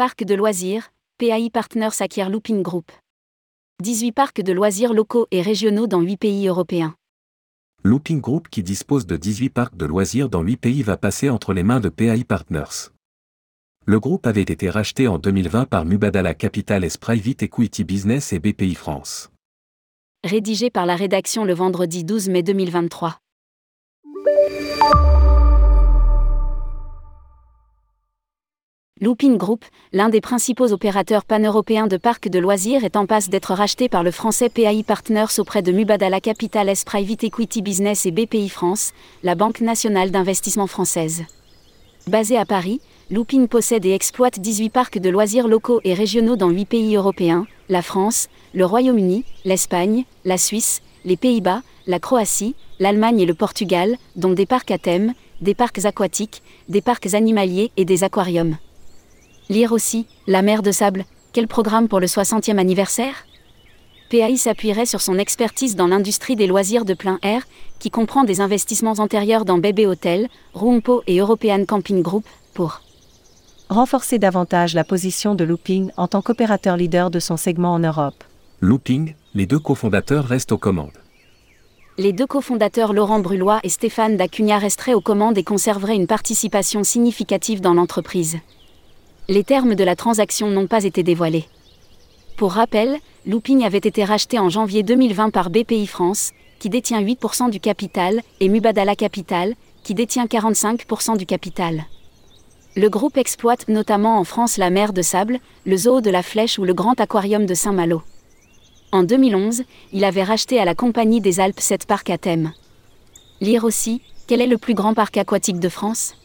Parc de loisirs, PAI Partners acquiert Looping Group. 18 parcs de loisirs locaux et régionaux dans 8 pays européens. Looping Group qui dispose de 18 parcs de loisirs dans 8 pays va passer entre les mains de PAI Partners. Le groupe avait été racheté en 2020 par Mubadala Capital S Private Equity Business et BPI France. Rédigé par la rédaction le vendredi 12 mai 2023. Looping Group, l'un des principaux opérateurs pan-européens de parcs de loisirs, est en passe d'être racheté par le français PAI Partners auprès de Mubadala Capital S Private Equity Business et BPI France, la Banque nationale d'investissement française. Basé à Paris, Looping possède et exploite 18 parcs de loisirs locaux et régionaux dans 8 pays européens, la France, le Royaume-Uni, l'Espagne, la Suisse, les Pays-Bas, la Croatie, l'Allemagne et le Portugal, dont des parcs à thème, des parcs aquatiques, des parcs animaliers et des aquariums. Lire aussi, La mer de sable, quel programme pour le 60e anniversaire? PAI s'appuierait sur son expertise dans l'industrie des loisirs de plein air, qui comprend des investissements antérieurs dans Bébé Hotel, Roompo et European Camping Group, pour renforcer davantage la position de Looping en tant qu'opérateur leader de son segment en Europe. Looping, les deux cofondateurs restent aux commandes. Les deux cofondateurs Laurent Brulois et Stéphane Dacunia resteraient aux commandes et conserveraient une participation significative dans l'entreprise les termes de la transaction n'ont pas été dévoilés. Pour rappel, Looping avait été racheté en janvier 2020 par BPI France, qui détient 8% du capital, et Mubadala Capital, qui détient 45% du capital. Le groupe exploite notamment en France la mer de Sable, le zoo de la Flèche ou le grand aquarium de Saint-Malo. En 2011, il avait racheté à la Compagnie des Alpes 7 parcs à thème. Lire aussi, quel est le plus grand parc aquatique de France?